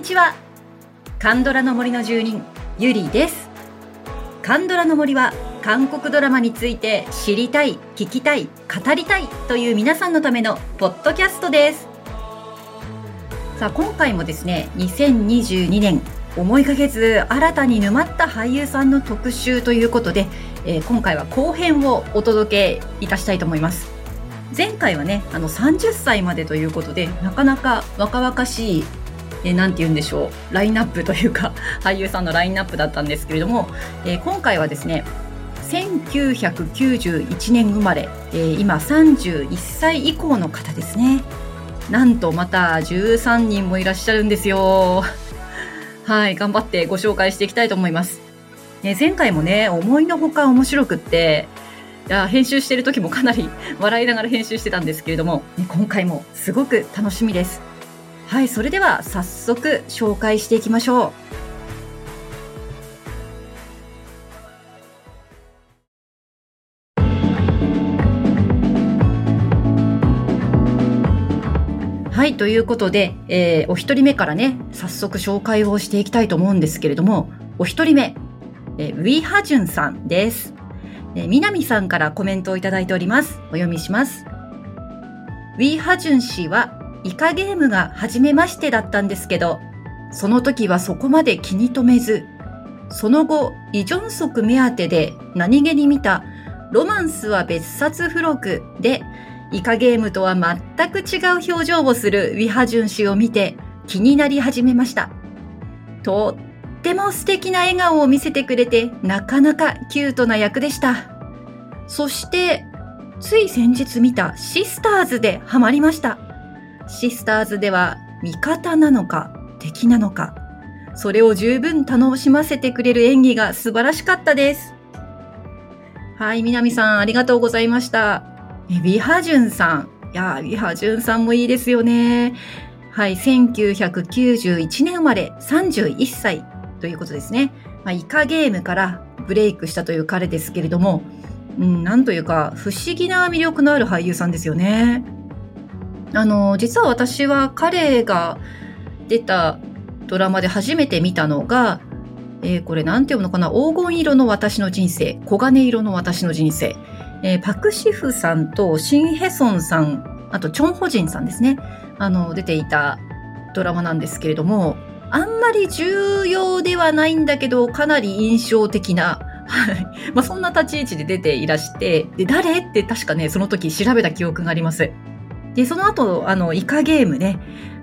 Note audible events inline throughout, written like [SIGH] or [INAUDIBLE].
こんにちは。カンドラの森の住人ゆりです。カンドラの森は韓国ドラマについて知りたい聞きたい語りたいという皆さんのためのポッドキャストです。さあ今回もですね2022年思いがけず新たに沼った俳優さんの特集ということで、えー、今回は後編をお届けいたしたいと思います。前回はねあの30歳までということでなかなか若々しいえー、て言うんでしょうラインナップというか [LAUGHS] 俳優さんのラインナップだったんですけれども、えー、今回はですね1991年生まれ、えー、今31歳以降の方ですね。なんとまた13人もいらっしゃるんですよ。[LAUGHS] はい頑張ってご紹介していきたいと思います、ね、前回もね思いのほか面白くっていや編集してる時もかなり笑いながら編集してたんですけれども、ね、今回もすごく楽しみです。はいそれでは早速紹介していきましょうはい、ということで、えー、お一人目からね、早速紹介をしていきたいと思うんですけれども、お一人目、えー、ウィ・ハジュンさんです。えー、南さんからコメントをいただいております。お読みします。ウィ・ハジュン氏はイカゲームが初めましてだったんですけど、その時はそこまで気に留めず、その後、イ・ジョンソク目当てで何気に見たロマンスは別冊付録で、イカゲームとは全く違う表情をするウィハジュン氏を見て気になり始めました。とっても素敵な笑顔を見せてくれてなかなかキュートな役でした。そして、つい先日見たシスターズでハマりました。シスターズでは味方なのか敵なのか、それを十分楽しませてくれる演技が素晴らしかったです。はい、南さんありがとうございました。えビハジュンさん。いやビハジュンさんもいいですよね。はい、1991年生まれ31歳ということですね。まあ、イカゲームからブレイクしたという彼ですけれども、うん、なんというか不思議な魅力のある俳優さんですよね。あの、実は私は彼が出たドラマで初めて見たのが、えー、これなんて読むのかな？黄金色の私の人生、黄金色の私の人生。えー、パクシフさんとシンヘソンさん、あとチョンホジンさんですね。あの、出ていたドラマなんですけれども、あんまり重要ではないんだけど、かなり印象的な、はい。まあ、そんな立ち位置で出ていらして、で、誰？って確かね、その時調べた記憶があります。で、その後、あの、イカゲームね。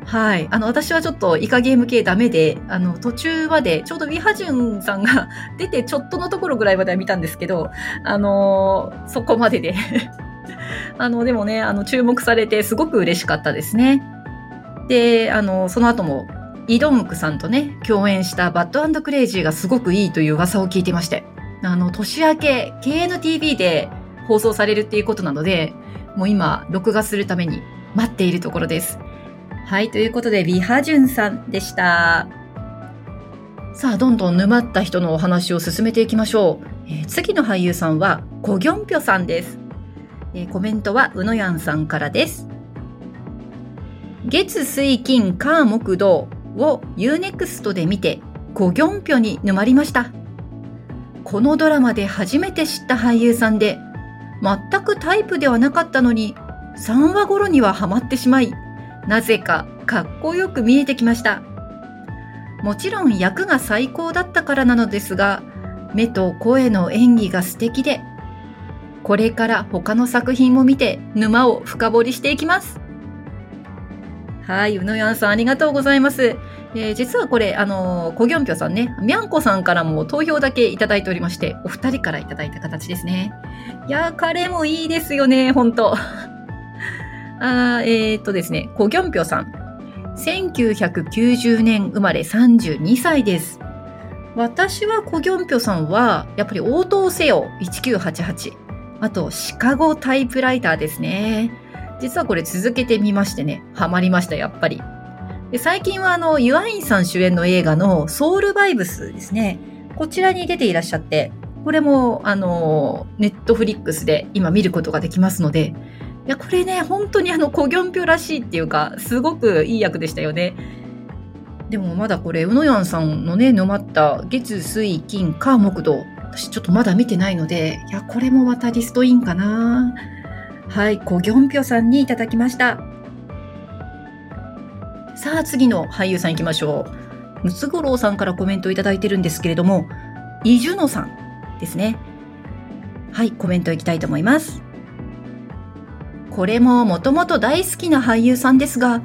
はい。あの、私はちょっとイカゲーム系ダメで、あの、途中まで、ちょうどウィハジュンさんが [LAUGHS] 出てちょっとのところぐらいまでは見たんですけど、あのー、そこまでで [LAUGHS] あの、でもね、あの、注目されてすごく嬉しかったですね。で、あの、その後も、イドンクさんとね、共演したバッドクレイジーがすごくいいという噂を聞いてまして、あの、年明け、KNTV で放送されるっていうことなので、もう今、録画するために待っているところです。はい、ということで、ビハジュンさんでした。さあ、どんどん沼った人のお話を進めていきましょう。えー、次の俳優さんは、コギョンピョさんです。えー、コメントは、うのやんさんからです。月水金火木土を UNEXT で見て、コギョンピョに沼りました。このドラマで初めて知った俳優さんで、全くタイプではなかったのに3話頃にはハマってしまいなぜかかっこよく見えてきましたもちろん役が最高だったからなのですが目と声の演技が素敵でこれから他の作品も見て沼を深掘りしていきますはい、うのやんさんありがとうございます。えー、実はこれ、あのー、コギョンピョさんね、みゃんこさんからも投票だけいただいておりまして、お二人からいただいた形ですね。いやー、彼もいいですよね、ほんと。[LAUGHS] あえー、っとですね、コギョンピョさん。1990年生まれ32歳です。私はコギョンピョさんは、やっぱり応答せよ1988。あと、シカゴタイプライターですね。実はこれ続けてみましてね、ハマりました、やっぱり。で最近はあの、ユアインさん主演の映画のソウルバイブスですね。こちらに出ていらっしゃって、これもあの、ネットフリックスで今見ることができますので、いや、これね、本当にあの、コギョンピョらしいっていうか、すごくいい役でしたよね。でもまだこれ、うのやんさんのね、沼った月、水、金、火、木、土。私ちょっとまだ見てないので、いや、これもまたリストインかな。はい、コギョンピョさんにいただきました。さあ、次の俳優さん行きましょう。ムツゴロウさんからコメントをいただいてるんですけれども、イジュノさんですね。はい、コメントいきたいと思います。これももともと大好きな俳優さんですが、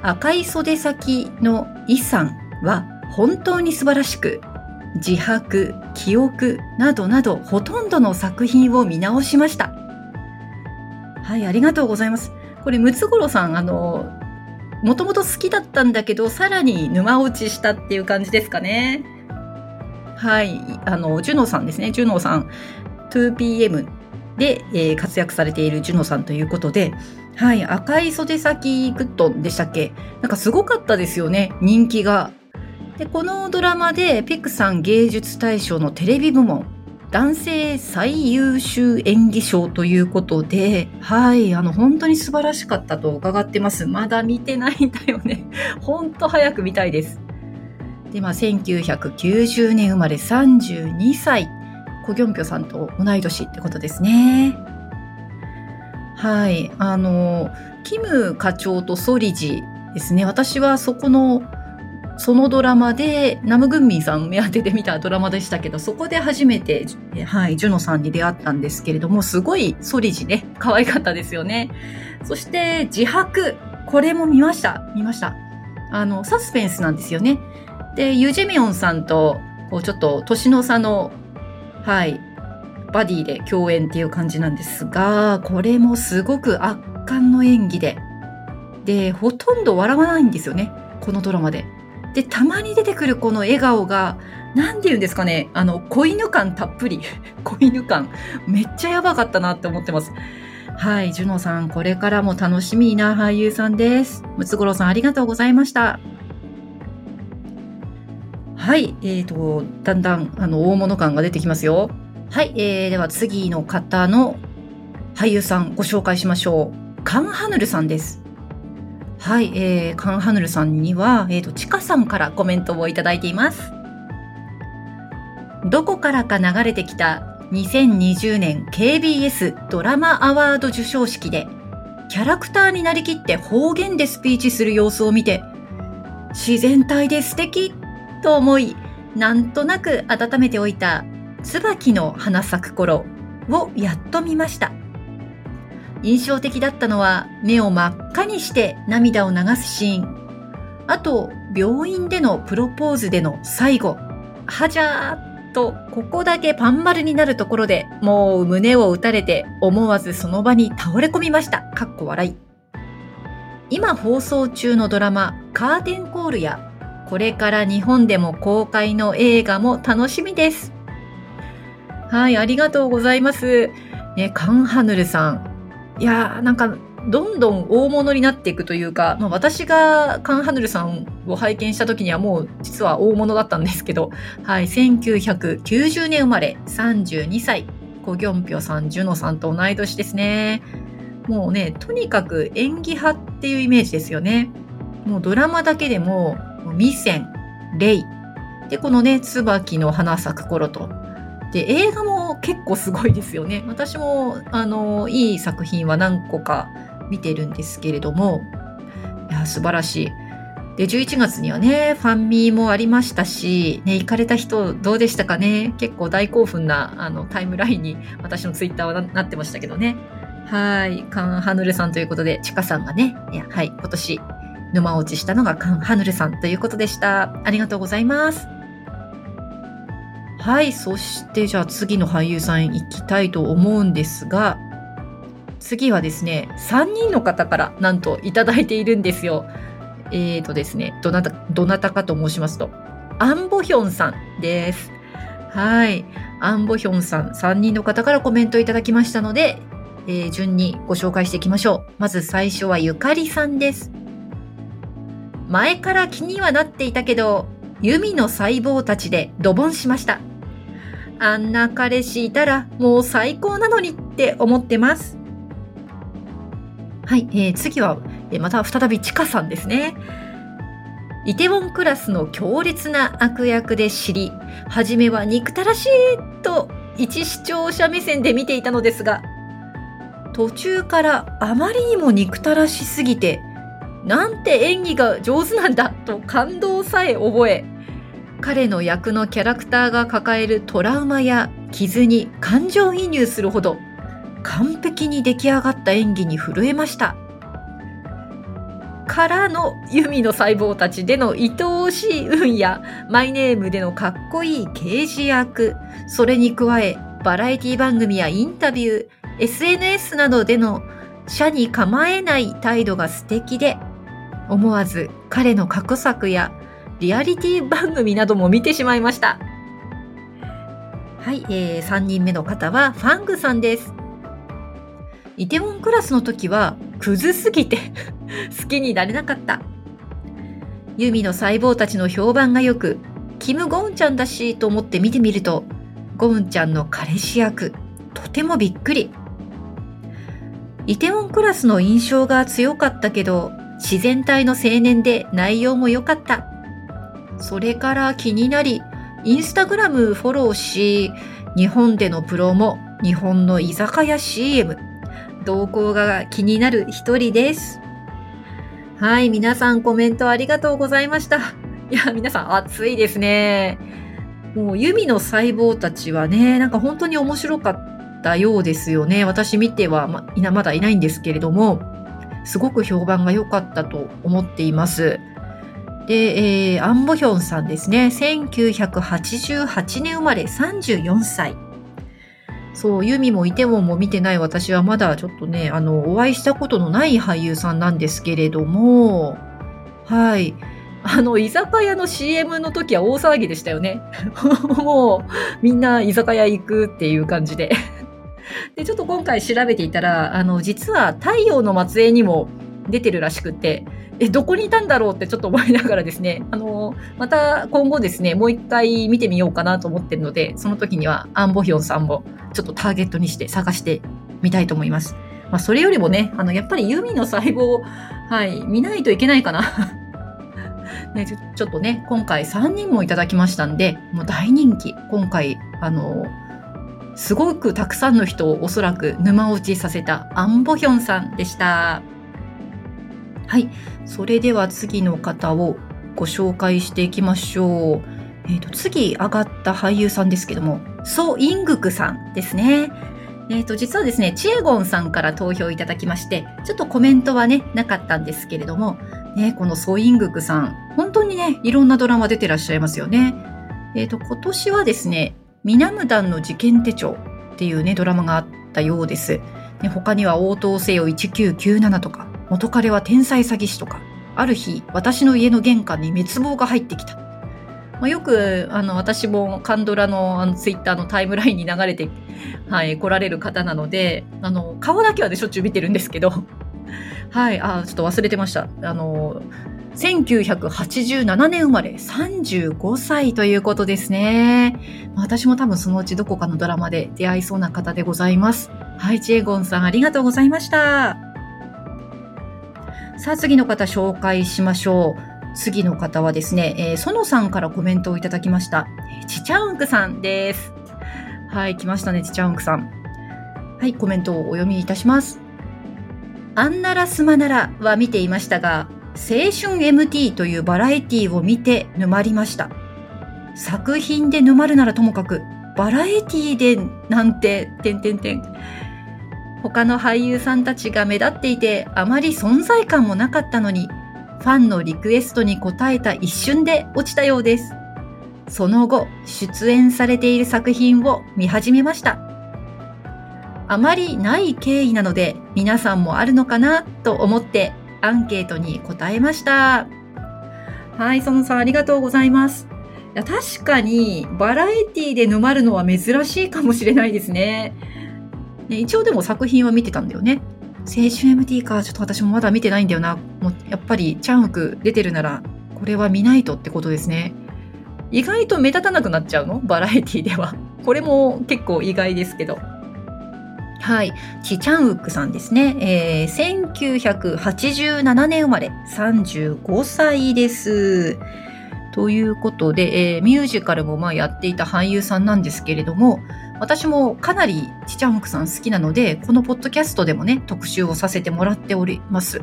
赤い袖先のイさんは本当に素晴らしく、自白、記憶などなどほとんどの作品を見直しました。はい、ありがとうございます。これ、ムツゴロウさん、あの、もともと好きだったんだけど、さらに沼落ちしたっていう感じですかね。はい、あの、ジュノさんですね。ジュノさん、2PM で、えー、活躍されているジュノさんということで、はい、赤い袖先グッドンでしたっけ？なんかすごかったですよね、人気が。で、このドラマでペクさん芸術大賞のテレビ部門、男性最優秀演技賞ということで、はい、あの、本当に素晴らしかったと伺ってます。まだ見てないんだよね。[LAUGHS] 本当早く見たいです。で、まあ、1990年生まれ32歳、コギョンピョさんと同い年ってことですね。はい。あの、キム課長とソリジですね。私はそこの、そのドラマで、ナムグンミンさん目当てで見たドラマでしたけど、そこで初めて、はい、ジュノさんに出会ったんですけれども、すごいソリジね、可愛かったですよね。そして、自白。これも見ました。見ました。あの、サスペンスなんですよね。で、ユジェミョンさんと、こう、ちょっと年の差の、はい、バディで共演っていう感じなんですが、これもすごく圧巻の演技で。で、ほとんど笑わないんですよね。このドラマで。で、たまに出てくるこの笑顔が、なんて言うんですかね、あの、子犬感たっぷり。[LAUGHS] 子犬感。めっちゃやばかったなって思ってます。はい、ジュノさん、これからも楽しみな俳優さんです。ムツゴロウさん、ありがとうございました。はい、えーと、だんだん、あの、大物感が出てきますよ。はい、えー、では次の方の俳優さんご紹介しましょう。カン・ハヌルさんです。はい、えー、カン・ハヌルさんには、えーと、チカさんからコメントをいただいています。どこからか流れてきた2020年 KBS ドラマアワード授賞式で、キャラクターになりきって方言でスピーチする様子を見て、自然体で素敵と思い、なんとなく温めておいた椿の花咲く頃をやっと見ました。印象的だったのは目を真っ赤にして涙を流すシーン。あと、病院でのプロポーズでの最後。はじゃーっと、ここだけパン丸になるところでもう胸を打たれて思わずその場に倒れ込みました。かっこ笑い。今放送中のドラマカーテンコールやこれから日本でも公開の映画も楽しみです。はい、ありがとうございます。ね、カンハヌルさん。いやー、なんか、どんどん大物になっていくというか、まあ、私がカンハヌルさんを拝見した時にはもう実は大物だったんですけど、はい、1990年生まれ、32歳、コギョンピョさん、ジュノさんと同い年ですね。もうね、とにかく演技派っていうイメージですよね。もうドラマだけでも、ミセン、レイ、で、このね、椿の花咲く頃と、で、映画も結構すごいですよね。[LAUGHS] 私も、あの、いい作品は何個か見てるんですけれども、いや、素晴らしい。で、11月にはね、ファンミーもありましたし、ね、行かれた人どうでしたかね？結構大興奮な、あの、タイムラインに私のツイッターはなってましたけどね。はい。カン・ハヌルさんということで、チカさんがね、いやはい、今年、沼落ちしたのがカン・ハヌルさんということでした。ありがとうございます。はい、そしてじゃあ次の俳優さん行きたいと思うんですが、次はですね、3人の方からなんといただいているんですよ。えーとですね、どなた、どなたかと申しますと、アンボヒョンさんです。はい。アンボヒョンさん、3人の方からコメントいただきましたので、えー、順にご紹介していきましょう。まず最初はゆかりさんです。前から気にはなっていたけど、弓の細胞たちでドボンしました。あんな彼氏いたらもう最高なのにって思ってます。はい、えー、次は、え、また再びちかさんですね。イテウォンクラスの強烈な悪役で知り、初めは憎たらしいと一視聴者目線で見ていたのですが、途中からあまりにも憎たらしすぎて、なんて演技が上手なんだと感動さえ覚え、彼の役のキャラクターが抱えるトラウマや傷に感情移入するほど完璧に出来上がった演技に震えました。からのユミの細胞たちでの愛おしい運やマイネームでのかっこいい刑事役、それに加えバラエティ番組やインタビュー、SNS などでの社に構えない態度が素敵で、思わず彼の過去作やリアリティ番組なども見てしまいました。はい、えー、3人目の方はファングさんです。イテウォンクラスの時はクズすぎて [LAUGHS] 好きになれなかった。ユミの細胞たちの評判が良く、キム・ゴウンちゃんだしと思って見てみると、ゴウンちゃんの彼氏役、とてもびっくり。イテウォンクラスの印象が強かったけど、自然体の青年で内容も良かった。それから気になり、インスタグラムフォローし、日本でのプロも日本の居酒屋 CM、動向が気になる一人です。はい、皆さんコメントありがとうございました。いや、皆さん熱いですね。もう、弓の細胞たちはね、なんか本当に面白かったようですよね。私見てはままだいないんですけれども、すごく評判が良かったと思っています。で、えー、アンボヒョンさんですね。1988年生まれ34歳。そう、ユミもイテウォンも見てない私はまだちょっとね、あの、お会いしたことのない俳優さんなんですけれども、はい。あの、居酒屋の CM の時は大騒ぎでしたよね。[LAUGHS] もう、みんな居酒屋行くっていう感じで。で、ちょっと今回調べていたら、あの、実は太陽の末裔にも出てるらしくて、え、どこにいたんだろうってちょっと思いながらですね、あの、また今後ですね、もう一回見てみようかなと思ってるので、その時にはアンボヒョンさんもちょっとターゲットにして探してみたいと思います。まあ、それよりもね、あの、やっぱりユミの細胞、はい、見ないといけないかな。[LAUGHS] ねちょ、ちょっとね、今回3人もいただきましたんで、もう大人気。今回、あの、すごくたくさんの人をおそらく沼落ちさせたアンボヒョンさんでした。はい。それでは次の方をご紹介していきましょう。えっ、ー、と、次上がった俳優さんですけども、ソ・イングクさんですね。えっ、ー、と、実はですね、チエゴンさんから投票いただきまして、ちょっとコメントはね、なかったんですけれども、ね、このソ・イングクさん、本当にね、いろんなドラマ出てらっしゃいますよね。えっ、ー、と、今年はですね、ミナムダンの事件手帳っていうね、ドラマがあったようです。ね、他には応答せよ1997とか、元彼は天才詐欺師とか、ある日、私の家の玄関に滅亡が入ってきた。まあ、よく、あの、私もカンドラのあのツイッターのタイムラインに流れて、はい、来られる方なので、あの、顔だけはでしょっちゅう見てるんですけど、[LAUGHS] はい、あ、ちょっと忘れてました。あの、1987年生まれ35歳ということですね。私も多分そのうちどこかのドラマで出会いそうな方でございます。はい、チエゴンさんありがとうございました。さあ、次の方紹介しましょう。次の方はですね、えー、園さんからコメントをいただきました。ちちゃうんくさんです。はい、来ましたね、ちちゃうんくさん。はい、コメントをお読みいたします。アンナラスマナラは見ていましたが、青春 MT というバラエティを見て沼りました。作品で沼るならともかく、バラエティでなんて、てんてんてん。他の俳優さんたちが目立っていてあまり存在感もなかったのに、ファンのリクエストに応えた一瞬で落ちたようです。その後、出演されている作品を見始めました。あまりない経緯なので皆さんもあるのかなと思ってアンケートに答えました。はい、そのさんありがとうございます。いや確かにバラエティで沼るのは珍しいかもしれないですね。ね、一応でも作品は見てたんだよね。青春 MT か、ちょっと私もまだ見てないんだよな。もうやっぱりチャンウク出てるなら、これは見ないとってことですね。意外と目立たなくなっちゃうの？バラエティでは。これも結構意外ですけど。はい。チチャンウックさんですね。えー、1987年生まれ、35歳です。ということで、えー、ミュージカルもまあやっていた俳優さんなんですけれども、私もかなりチチャンウックさん好きなので、このポッドキャストでもね、特集をさせてもらっております。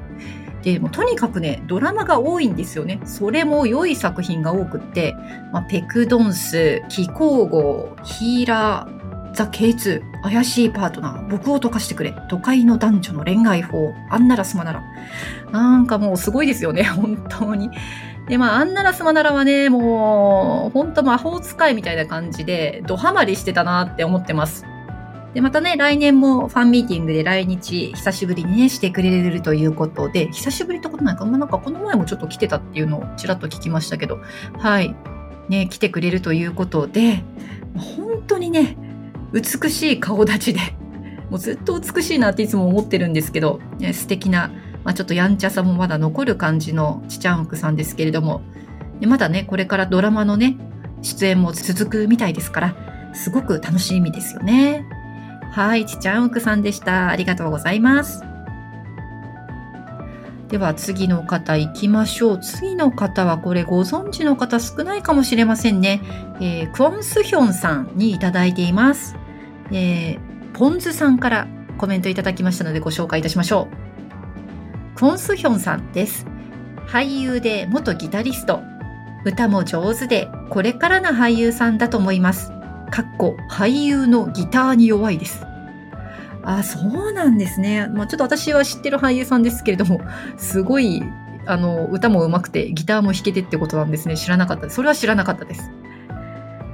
で、もとにかくね、ドラマが多いんですよね。それも良い作品が多くって、まあ、ペクドンス、気候号、ヒーラー、ザ・ケイツ、怪しいパートナー、僕を溶かしてくれ、都会の男女の恋愛法、あんならすまなら。なんかもうすごいですよね、本当に。で、まあ、あんならすまならはね、もう、ほんと魔法使いみたいな感じで、ドハマりしてたなって思ってます。で、またね、来年もファンミーティングで来日久しぶりにね、してくれるということで、久しぶりってことないか、まあ、なんかこの前もちょっと来てたっていうのをちらっと聞きましたけど、はい。ね、来てくれるということで、本当にね、美しい顔立ちで、もうずっと美しいなっていつも思ってるんですけど、ね、素敵な、まあ、ちょっとやんちゃさもまだ残る感じのちちゃんくさんですけれども、まだね、これからドラマのね、出演も続くみたいですから、すごく楽しみですよね。はい、ちちゃんうくさんでした。ありがとうございます。では次の方行きましょう。次の方はこれご存知の方少ないかもしれませんね。えー、クォンスヒョンさんにいただいています。えー、ポンズさんからコメントいただきましたのでご紹介いたしましょう。クォンスヒョンさんです。俳優で元ギタリスト。歌も上手でこれからの俳優さんだと思います。かっこ俳優のギターに弱いです。あ、そうなんですね。まあ、ちょっと私は知ってる俳優さんですけれども、すごい、あの、歌も上手くて、ギターも弾けてってことなんですね。知らなかった。それは知らなかったです。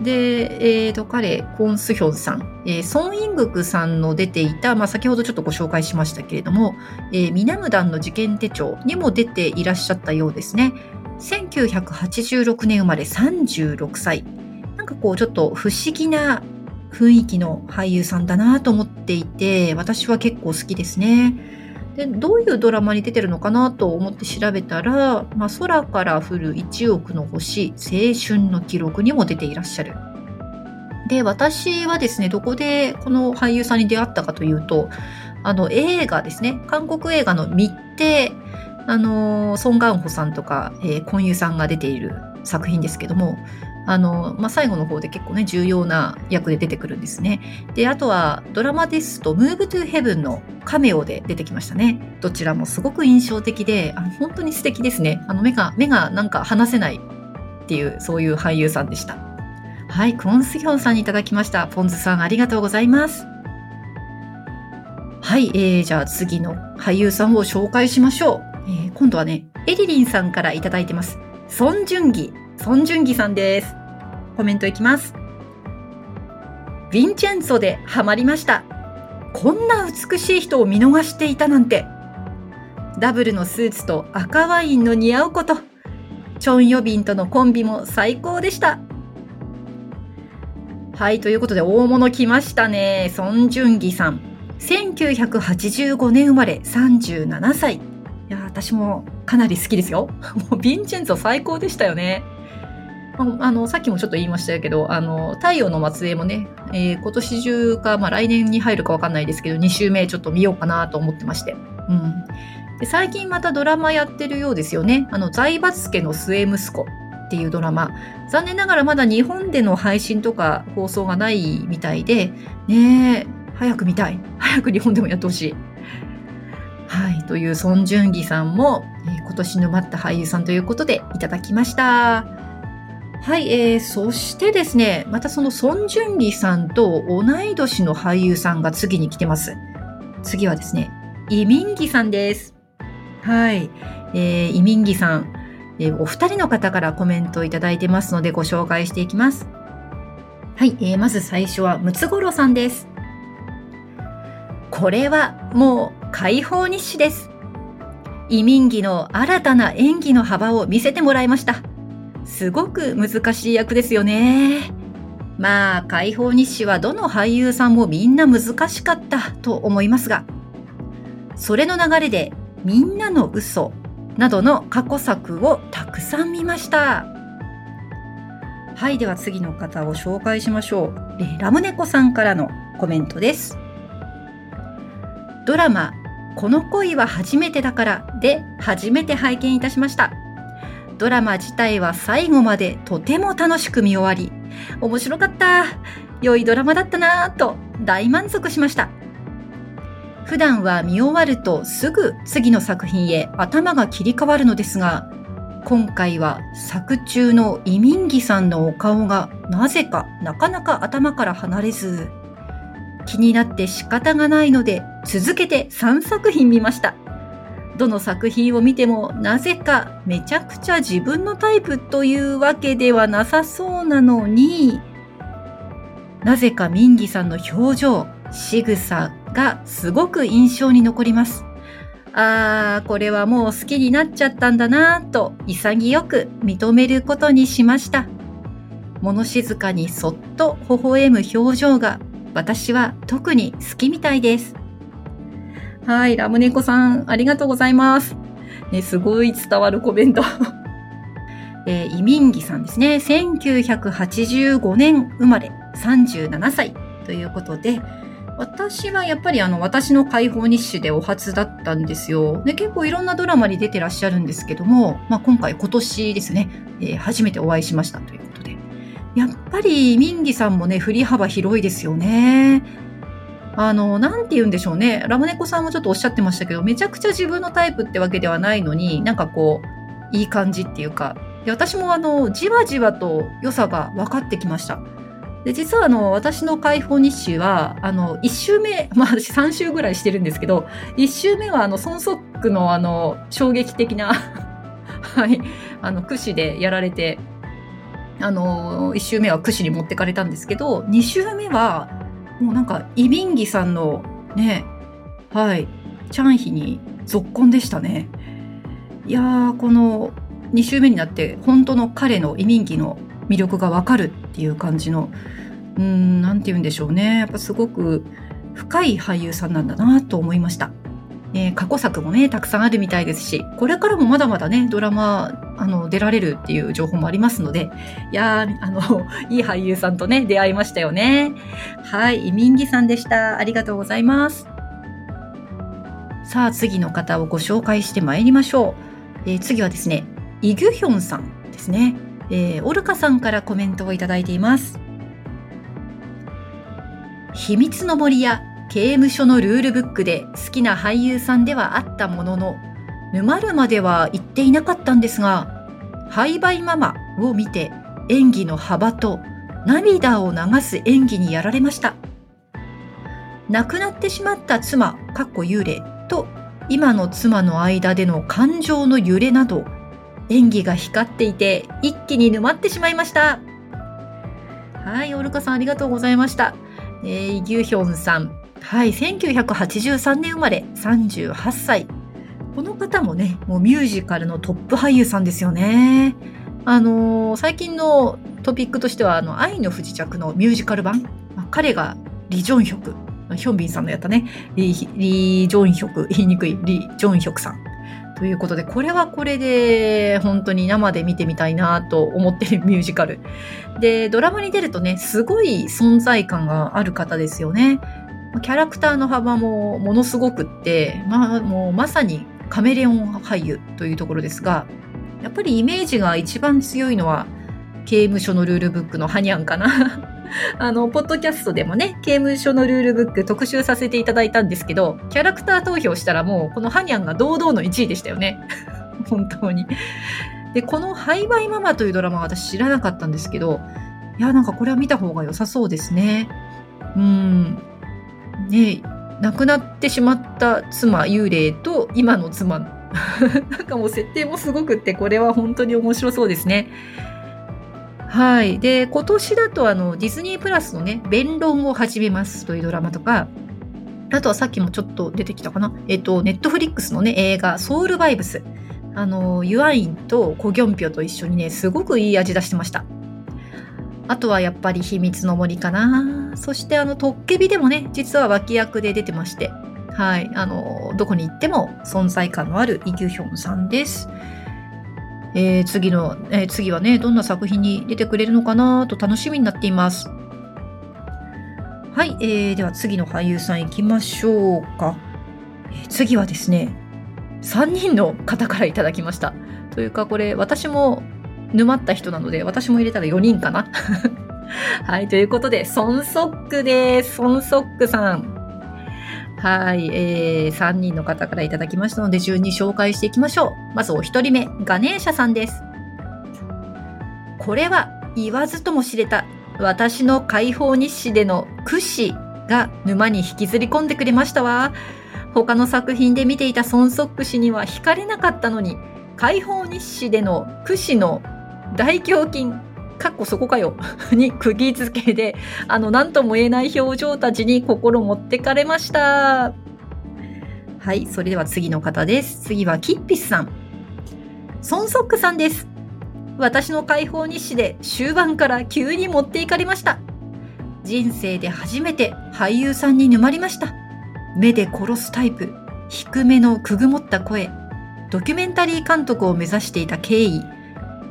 で、えっ、ー、と、彼、コン・スヒョンさん、えー、ソン・イングクさんの出ていた、まあ、先ほどちょっとご紹介しましたけれども、えー、ミナムダンの事件手帳にも出ていらっしゃったようですね。1986年生まれ36歳。なんかこうちょっと不思議な雰囲気の俳優さんだなと思っていて、私は結構好きですね。で、どういうドラマに出てるのかなと思って調べたら、まあ、空から降る1億の星、青春の記録にも出ていらっしゃる。で、私はですね、どこでこの俳優さんに出会ったかというと、あの映画ですね、韓国映画の密偵、あの、ソン・ガンホさんとか、えー、コンユさんが出ている作品ですけども、あの、まあ、最後の方で結構ね、重要な役で出てくるんですね。で、あとはドラマですと、Move to Heaven のカメオで出てきましたね。どちらもすごく印象的で、あの本当に素敵ですね。あの目が、目がなんか離せないっていう、そういう俳優さんでした。はい、クォンスヒョンさんにいただきました。ポンズさんありがとうございます。はい、えー、じゃあ次の俳優さんを紹介しましょう。えー、今度はね、エリリンさんからいただいてます。ソン・ジュンギソン・ジュンギさんです。コメントいきます。ヴィンチェンツォでハマりました。こんな美しい人を見逃していたなんて。ダブルのスーツと赤ワインの似合うこと。チョン・ヨビンとのコンビも最高でした。はい、ということで大物来ましたね。ソン・ジュンギさん。1985年生まれ37歳。いや、私もかなり好きですよ。もうヴィンチェンツォ最高でしたよね。あの、さっきもちょっと言いましたけど、あの、太陽の末裔もね、えー、今年中か、まあ来年に入るかわかんないですけど、2週目ちょっと見ようかなと思ってまして。うん。で最近またドラマやってるようですよね。あの、財閥家の末息子っていうドラマ。残念ながらまだ日本での配信とか放送がないみたいで、ね、早く見たい。早く日本でもやってほしい。はい。という、ソン・ジュンギさんも、えー、今年沼った俳優さんということでいただきました。はい、えー、そしてですね、またそのソン・ジュンギさんと同い年の俳優さんが次に来てます。次はですね、イミンギさんです。はい、えー、イミンギさん、えー、お二人の方からコメントをいただいてますのでご紹介していきます。はい、えー、まず最初はムツゴロさんです。これはもう解放日誌です。移民儀の新たな演技の幅を見せてもらいました。すごく難しい役ですよね。まあ、解放日誌はどの俳優さんもみんな難しかったと思いますが、それの流れでみんなの嘘などの過去作をたくさん見ました。はい、では次の方を紹介しましょう。ラムネコさんからのコメントです。ドラマこの恋は初めてだからで初めて拝見いたしました。ドラマ自体は最後までとても楽しく見終わり、面白かった。良いドラマだったなぁと大満足しました。普段は見終わるとすぐ次の作品へ頭が切り替わるのですが、今回は作中のイミンギさんのお顔がなぜかなかなか頭から離れず、気になって仕方がないので続けて3作品見ました。どの作品を見てもなぜかめちゃくちゃ自分のタイプというわけではなさそうなのに、なぜかミンギさんの表情、仕草がすごく印象に残ります。あー、これはもう好きになっちゃったんだなぁと潔く認めることにしました。物静かにそっと微笑む表情が私は特に好きみたいです。はい、ラムネコさん、ありがとうございます。ね、すごい伝わるコメント。[LAUGHS] えー、イミンギさんですね。1985年生まれ、37歳ということで、私はやっぱりあの、私の解放日誌でお初だったんですよ。で、結構いろんなドラマに出てらっしゃるんですけども、まあ、今回今年ですね、えー、初めてお会いしましたということで。やっぱりミンギさんもね、振り幅広いですよね。あの、なんて言うんでしょうね。ラムネコさんもちょっとおっしゃってましたけど、めちゃくちゃ自分のタイプってわけではないのに、なんかこう、いい感じっていうか、で私もあの、じわじわと良さが分かってきました。で、実はあの、私の解放日誌は、あの、1週目、[LAUGHS] まあ私3週ぐらいしてるんですけど、1週目はあの、孫足区のあの、衝撃的な [LAUGHS] はい、あの、串でやられて、あの、1週目は串に持ってかれたんですけど、2週目は、もうなんか、イビンギさんのね、はい、チャンヒに続婚でしたね。いやー、この2週目になって、本当の彼のイミンギの魅力がわかるっていう感じの、うん、なんて言うんでしょうね。やっぱすごく深い俳優さんなんだなと思いました。えー、過去作もね、たくさんあるみたいですし、これからもまだまだね、ドラマ、あの、出られるっていう情報もありますので、いやー、あの、[LAUGHS] いい俳優さんとね、出会いましたよね。はい、イミンギさんでした。ありがとうございます。さあ、次の方をご紹介してまいりましょう。えー、次はですね、イギュヒョンさんですね。えー、オルカさんからコメントをいただいています。秘密の森や刑務所のルールブックで好きな俳優さんではあったものの、沼るまでは言っていなかったんですが、ハイバイママを見て演技の幅と涙を流す演技にやられました。亡くなってしまった妻、かっこ幽霊と今の妻の間での感情の揺れなど、演技が光っていて一気に沼ってしまいました。はい、オルカさんありがとうございました。えー、ギュヒョンさん、はい、1983年生まれ、38歳。この方もね、もうミュージカルのトップ俳優さんですよね。あのー、最近のトピックとしては、あの、愛の不時着のミュージカル版。まあ、彼がリ・ジョンヒョク。ヒョンビンさんのやったね。リ・リジョンヒョク。言いにくい。リ・ジョンヒョクさん。ということで、これはこれで本当に生で見てみたいなと思ってる [LAUGHS] ミュージカル。で、ドラマに出るとね、すごい存在感がある方ですよね。キャラクターの幅もものすごくって、まあ、もうまさにカメレオン俳優というところですが、やっぱりイメージが一番強いのは、刑務所のルールブックのハニャンかな。[LAUGHS] あの、ポッドキャストでもね、刑務所のルールブック特集させていただいたんですけど、キャラクター投票したらもう、このハニャンが堂々の1位でしたよね。[LAUGHS] 本当に。で、このハイバイママというドラマは私知らなかったんですけど、いや、なんかこれは見た方が良さそうですね。うん。ね亡くなってしまった妻幽霊と今の妻 [LAUGHS] なんかもう設定もすごくってこれは本当に面白そうですね。はい。で、今年だとあのディズニープラスのね、弁論を始めますというドラマとか、あとはさっきもちょっと出てきたかな。えっと、ネットフリックスのね、映画、ソウルバイブス。あの、ユアインとコギョンピョと一緒にね、すごくいい味出してました。あとはやっぱり秘密の森かな。そしてあの、トッケビでもね、実は脇役で出てまして、はい、あの、どこに行っても存在感のあるイ・ギュヒョンさんです。えー、次の、えー、次はね、どんな作品に出てくれるのかなと楽しみになっています。はい、えー、では次の俳優さん行きましょうか。えー次はですね、3人の方からいただきました。というかこれ私も沼った人なので私も入れたら4人かなはい、ということで、ソンソックです。ソンソックさん。はい、えー、3人の方からいただきましたので、順に紹介していきましょう。まずお一人目、ガネーシャさんです。これは言わずとも知れた私の解放日誌でのクシが沼に引きずり込んでくれましたわ。他の作品で見ていたソンソック氏には惹かれなかったのに、解放日誌でのクシの大胸筋、かっこそこかよ [LAUGHS] に釘付けで、あの、なんとも言えない表情たちに心持ってかれました。はい、それでは次の方です。次はキッピスさん。ソンソックさんです。私の解放日誌で終盤から急に持っていかれました。人生で初めて俳優さんに沼りました。目で殺すタイプ、低めのくぐもった声、ドキュメンタリー監督を目指していた経緯、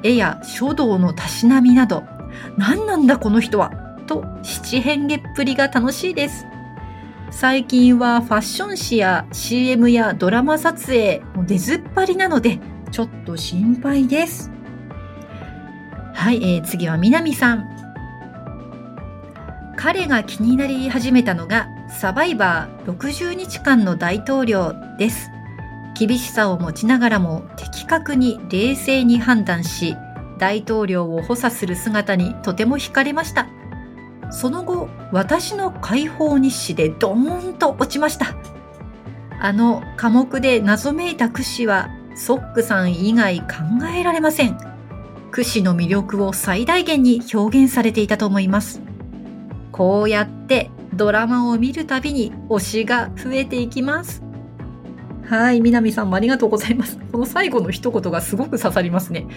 絵や書道のたしなみなど、何なんだこの人は、と七変化っぷりが楽しいです。最近はファッション誌や CM やドラマ撮影も出ずっぱりなので、ちょっと心配です。はい、えー、次は南さん。彼が気になり始めたのがサバイバー60日間の大統領です。厳しさを持ちながらも的確に冷静に判断し、大統領を補佐する姿にとても惹かれました。その後、私の解放日誌でドーンと落ちました。あの科目で謎めいたクシはソックさん以外考えられません。クシの魅力を最大限に表現されていたと思います。こうやってドラマを見るたびに推しが増えていきます。はい、南さんもありがとうございます。この最後の一言がすごく刺さりますね。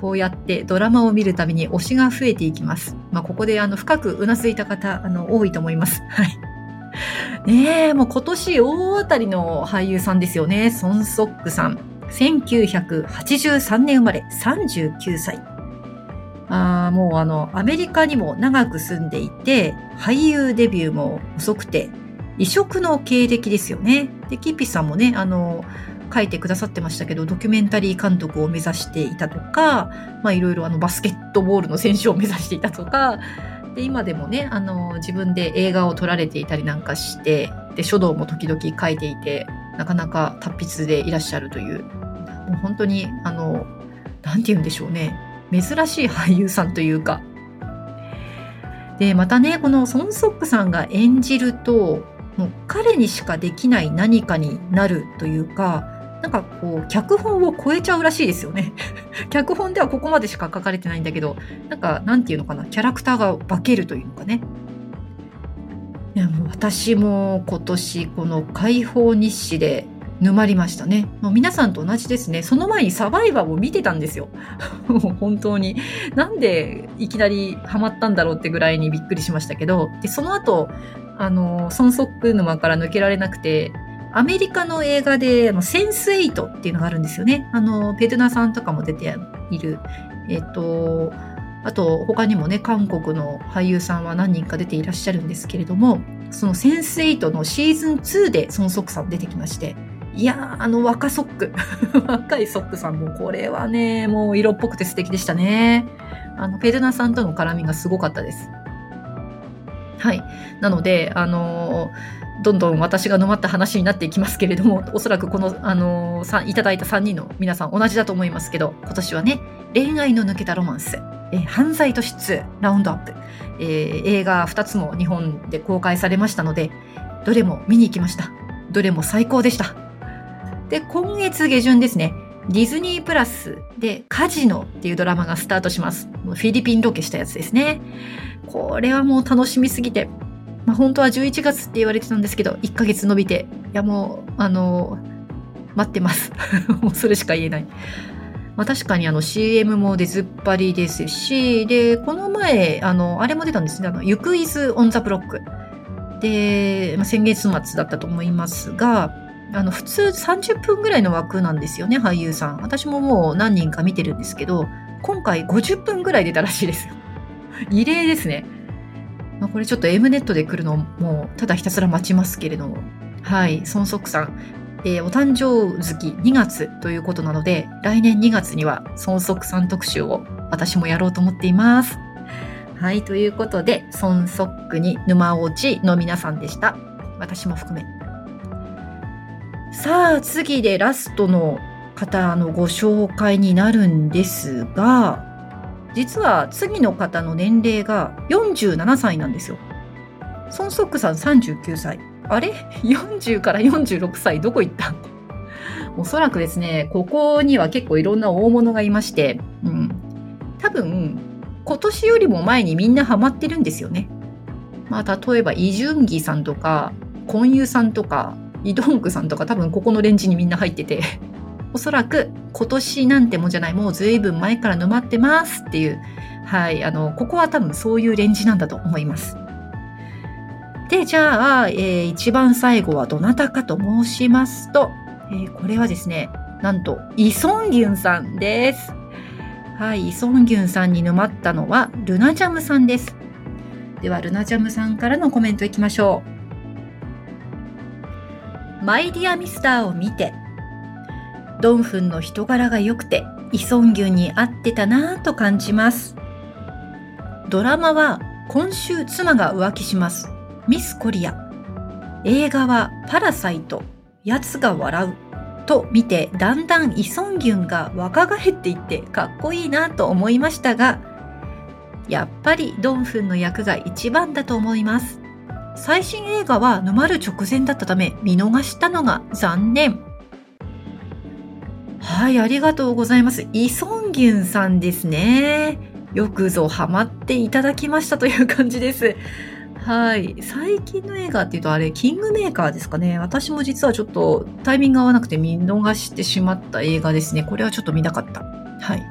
こうやってドラマを見るたびに推しが増えていきます。まあ、ここであの深くうなずいた方、あの、多いと思います。はい。ねえ、もう今年大当たりの俳優さんですよね。ソン・ソックさん。1983年生まれ、39歳。あもうあの、アメリカにも長く住んでいて、俳優デビューも遅くて、異色の経歴ですよね。で、キーピさんもね、あの、書いてくださってましたけど、ドキュメンタリー監督を目指していたとか、まあいろいろあのバスケットボールの選手を目指していたとか、で、今でもね、あの、自分で映画を撮られていたりなんかして、で、書道も時々書いていて、なかなか達筆でいらっしゃるという、もう本当に、あの、なんて言うんでしょうね。珍しい俳優さんというか。で、またね、このソン・ソックさんが演じると、もう彼にしかできない何かになるというか、なんかこう、脚本を超えちゃうらしいですよね。[LAUGHS] 脚本ではここまでしか書かれてないんだけど、なんか、なんていうのかな、キャラクターが化けるというのかね。いやもう私も今年この解放日誌で沼りましたね。もう皆さんと同じですね。その前にサバイバーを見てたんですよ。も [LAUGHS] う本当に。なんでいきなりハマったんだろうってぐらいにびっくりしましたけど、で、その後、あの、ソンソック沼から抜けられなくて、アメリカの映画で、センスエイトっていうのがあるんですよね。あの、ペドナさんとかも出ている。えっと、あと、他にもね、韓国の俳優さんは何人か出ていらっしゃるんですけれども、そのセンスエイトのシーズン2でソンソックさん出てきまして、いやー、あの若ソック。[LAUGHS] 若いソックさんも、これはね、もう色っぽくて素敵でしたね。あの、ペルナさんとの絡みがすごかったです。はい。なので、あのどんどん私が沼った話になっていきますけれども、[LAUGHS] おそらくこの、あのー、いただいた3人の皆さん同じだと思いますけど、今年はね、恋愛の抜けたロマンス、え犯罪突出、ラウンドアップ、えー、映画2つも日本で公開されましたので、どれも見に行きました。どれも最高でした。で、今月下旬ですね、ディズニープラスでカジノっていうドラマがスタートします。フィリピンロケしたやつですね。これはもう楽しみすぎて、まあ、本当は11月って言われてたんですけど、1ヶ月伸びて、いやもう、あの、待ってます。[LAUGHS] もうそれしか言えない。まあ、確かにあの CM も出ずっぱりですし、で、この前、あの、あれも出たんですね。あの、ゆくイズ・オン・ザ・ブロック。で、まあ、先月末だったと思いますが、あの、普通30分ぐらいの枠なんですよね、俳優さん。私ももう何人か見てるんですけど、今回50分ぐらい出たらしいですよ。[LAUGHS] 異例ですね。まあ、これちょっと M ネットで来るのもう、ただひたすら待ちますけれども。はい、孫足さん。えー、お誕生月2月ということなので、来年2月には孫足さん特集を私もやろうと思っています。はい、ということで、孫足に沼落ちの皆さんでした。私も含め。さあ、次でラストの方のご紹介になるんですが、実は次の方の年齢が47歳なんですよ。孫足さん39歳。あれ ?40 から46歳どこ行った？おそらくですね、ここには結構いろんな大物がいまして、うん。多分、今年よりも前にみんなハマってるんですよね。まあ、例えば、イジュンギさんとか、コンユさんとか、イドンクさんとか多分ここのレンジにみんな入ってて、[LAUGHS] おそらく今年なんてもんじゃない、もう随分前から沼ってますっていう、はい、あの、ここは多分そういうレンジなんだと思います。で、じゃあ、えー、一番最後はどなたかと申しますと、えー、これはですね、なんと、イソンギュンさんです。はい、イソンギュンさんに沼ったのは、ルナジャムさんです。では、ルナジャムさんからのコメントいきましょう。マイディアミスターを見て、ドンフンの人柄が良くて、イソンギュンに合ってたなぁと感じます。ドラマは今週妻が浮気します。ミスコリア。映画はパラサイト。奴が笑う。と見てだんだんイソンギュンが若返っていってかっこいいなと思いましたが、やっぱりドンフンの役が一番だと思います。最新映画は沼る直前だったため見逃したのが残念。はい、ありがとうございます。イソンギュンさんですね。よくぞハマっていただきましたという感じです。はい。最近の映画っていうとあれ、キングメーカーですかね。私も実はちょっとタイミング合わなくて見逃してしまった映画ですね。これはちょっと見たかった。はい。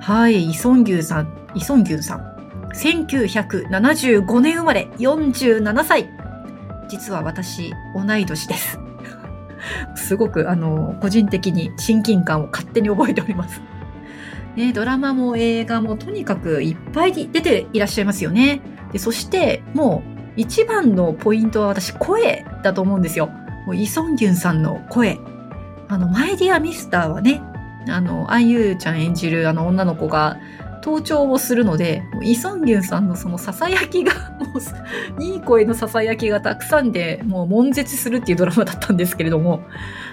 はい。イソンギュンさん、イソンギュンさん。1975年生まれ、47歳。実は私、同い年です。[LAUGHS] すごく、あの、個人的に親近感を勝手に覚えております。ね、ドラマも映画もとにかくいっぱい出ていらっしゃいますよね。でそして、もう一番のポイントは私、声だと思うんですよ。もうイ・ソンギュンさんの声。あの、マイディア・ミスターはね、あの、アイユーちゃん演じるあの女の子が、盗聴をするので、イ・ソンギュンさんのその囁きが、[LAUGHS] もう、いい声の囁きがたくさんで、もう悶絶するっていうドラマだったんですけれども、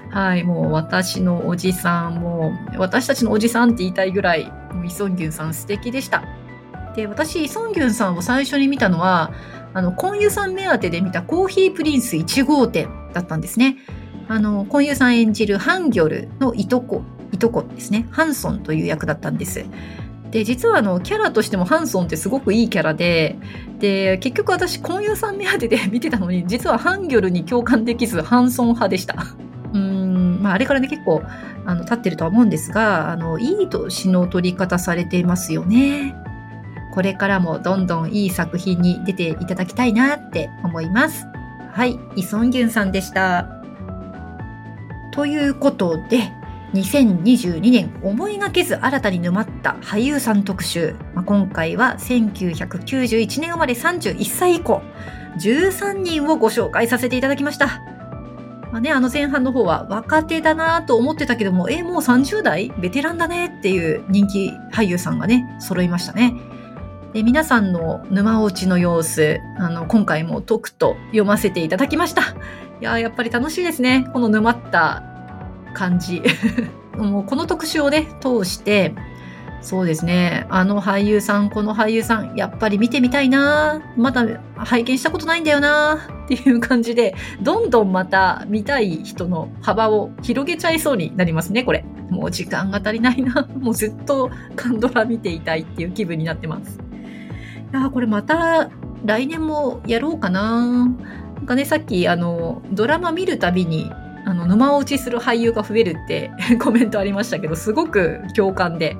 はい、もう私のおじさん、もう、私たちのおじさんって言いたいぐらい、もうイ・ソンギュンさん素敵でした。で、私、イ・ソンギュンさんを最初に見たのは、あの、コンユさん目当てで見たコーヒープリンス1号店だったんですね。あの、コンユさん演じるハンギョルのいとこ、いとこですね。ハンソンという役だったんです。で実はあのキャラとしてもハンソンってすごくいいキャラでで結局私婚友さん目当てで [LAUGHS] 見てたのに実はハンギョルに共感できずハンソン派でした。うんまあ、あれからね結構あの経ってるとは思うんですがあのいい年の取り方されていますよね。これからもどんどんいい作品に出ていただきたいなって思います。はい、イソンギュンさんでした。ということで、2022年思いがけず新たに沼った俳優さん特集。まあ、今回は1991年生まれ31歳以降、13人をご紹介させていただきました。まあね、あの前半の方は若手だなと思ってたけども、え、もう30代？ベテランだね？っていう人気俳優さんがね、揃いましたね。で皆さんの沼落ちの様子、あの、今回もとくと読ませていただきました。いややっぱり楽しいですね。この沼った感じ。[LAUGHS] もうこの特集をね、通して、そうですね。あの俳優さん、この俳優さん、やっぱり見てみたいなまだ拝見したことないんだよなっていう感じで、どんどんまた見たい人の幅を広げちゃいそうになりますね、これ。もう時間が足りないな。[LAUGHS] もうずっとカンドラ見ていたいっていう気分になってます。いやこれまた来年もやろうかな。なんかね、さっきあの、ドラマ見るたびにあの、沼落ちする俳優が増えるって [LAUGHS] コメントありましたけど、すごく共感で。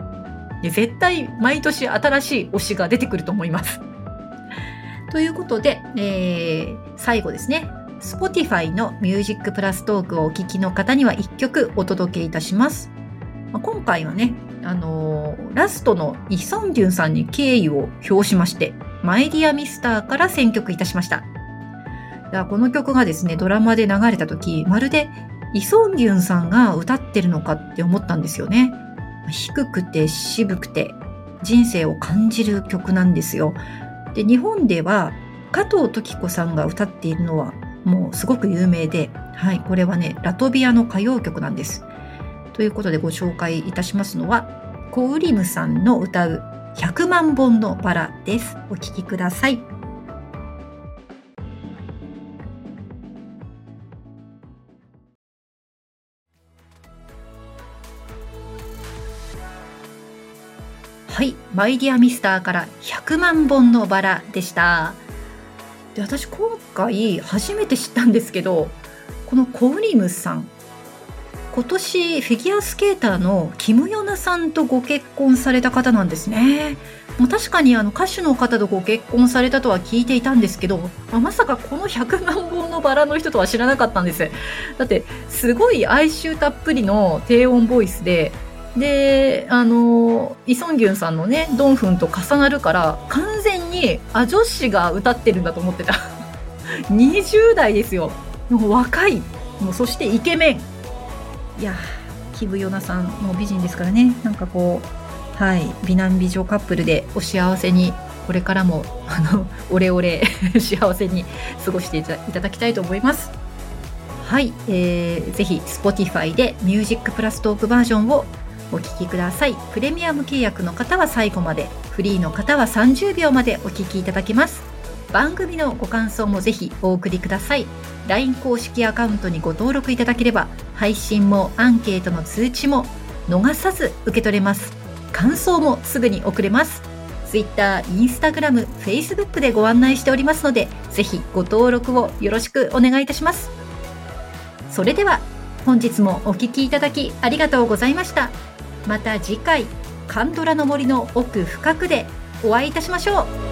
で絶対毎年新しい推しが出てくると思います。[LAUGHS] ということで、えー、最後ですね。Spotify の Music プラストークをお聴きの方には1曲お届けいたします。ま、今回はね、あのー、ラストのイ・ソンギュンさんに敬意を表しまして、マイディアミスターから選曲いたしました。この曲がですね、ドラマで流れた時、まるでイ・ソンギュンさんが歌ってるのかって思ったんですよね。低くて渋くて人生を感じる曲なんですよ。で、日本では加藤時子さんが歌っているのはもうすごく有名で、はい、これはね、ラトビアの歌謡曲なんです。ということでご紹介いたしますのは、コウリムさんの歌う100万本のバラです。お聴きください。マイディアミスターから100万本のバラでした。で、私今回初めて知ったんですけど、このコウリムさん、今年フィギュアスケーターのキム・ヨナさんとご結婚された方なんですね。もう確かにあの歌手の方とご結婚されたとは聞いていたんですけど、まさかこの100万本のバラの人とは知らなかったんです。だってすごい哀愁たっぷりの低音ボイスでであのイ・ソンギュンさんのねドンフンと重なるから完全にあ女子が歌ってるんだと思ってた。[LAUGHS] 20代ですよ。もう若い。もうそしてイケメン。いやキブヨナさんの美人ですからね。なんかこうはい美男美女カップルでお幸せにこれからも [LAUGHS] あのオレオレ [LAUGHS] 幸せに過ごしていただきたいと思います。はい、えー、ぜひ Spotify で「ミュージックプラストークバージョンをお聞きください。プレミアム契約の方は最後までフリーの方は30秒までお聞きいただけます。番組のご感想もぜひお送りください。LINE 公式アカウントにご登録いただければ配信もアンケートの通知も逃さず受け取れます。感想もすぐに送れます。Twitter、Instagram、Facebook でご案内しておりますのでぜひご登録をよろしくお願いいたします。それでは本日もお聴きいただきありがとうございました。また次回カンドラの森の奥深くでお会いいたしましょう。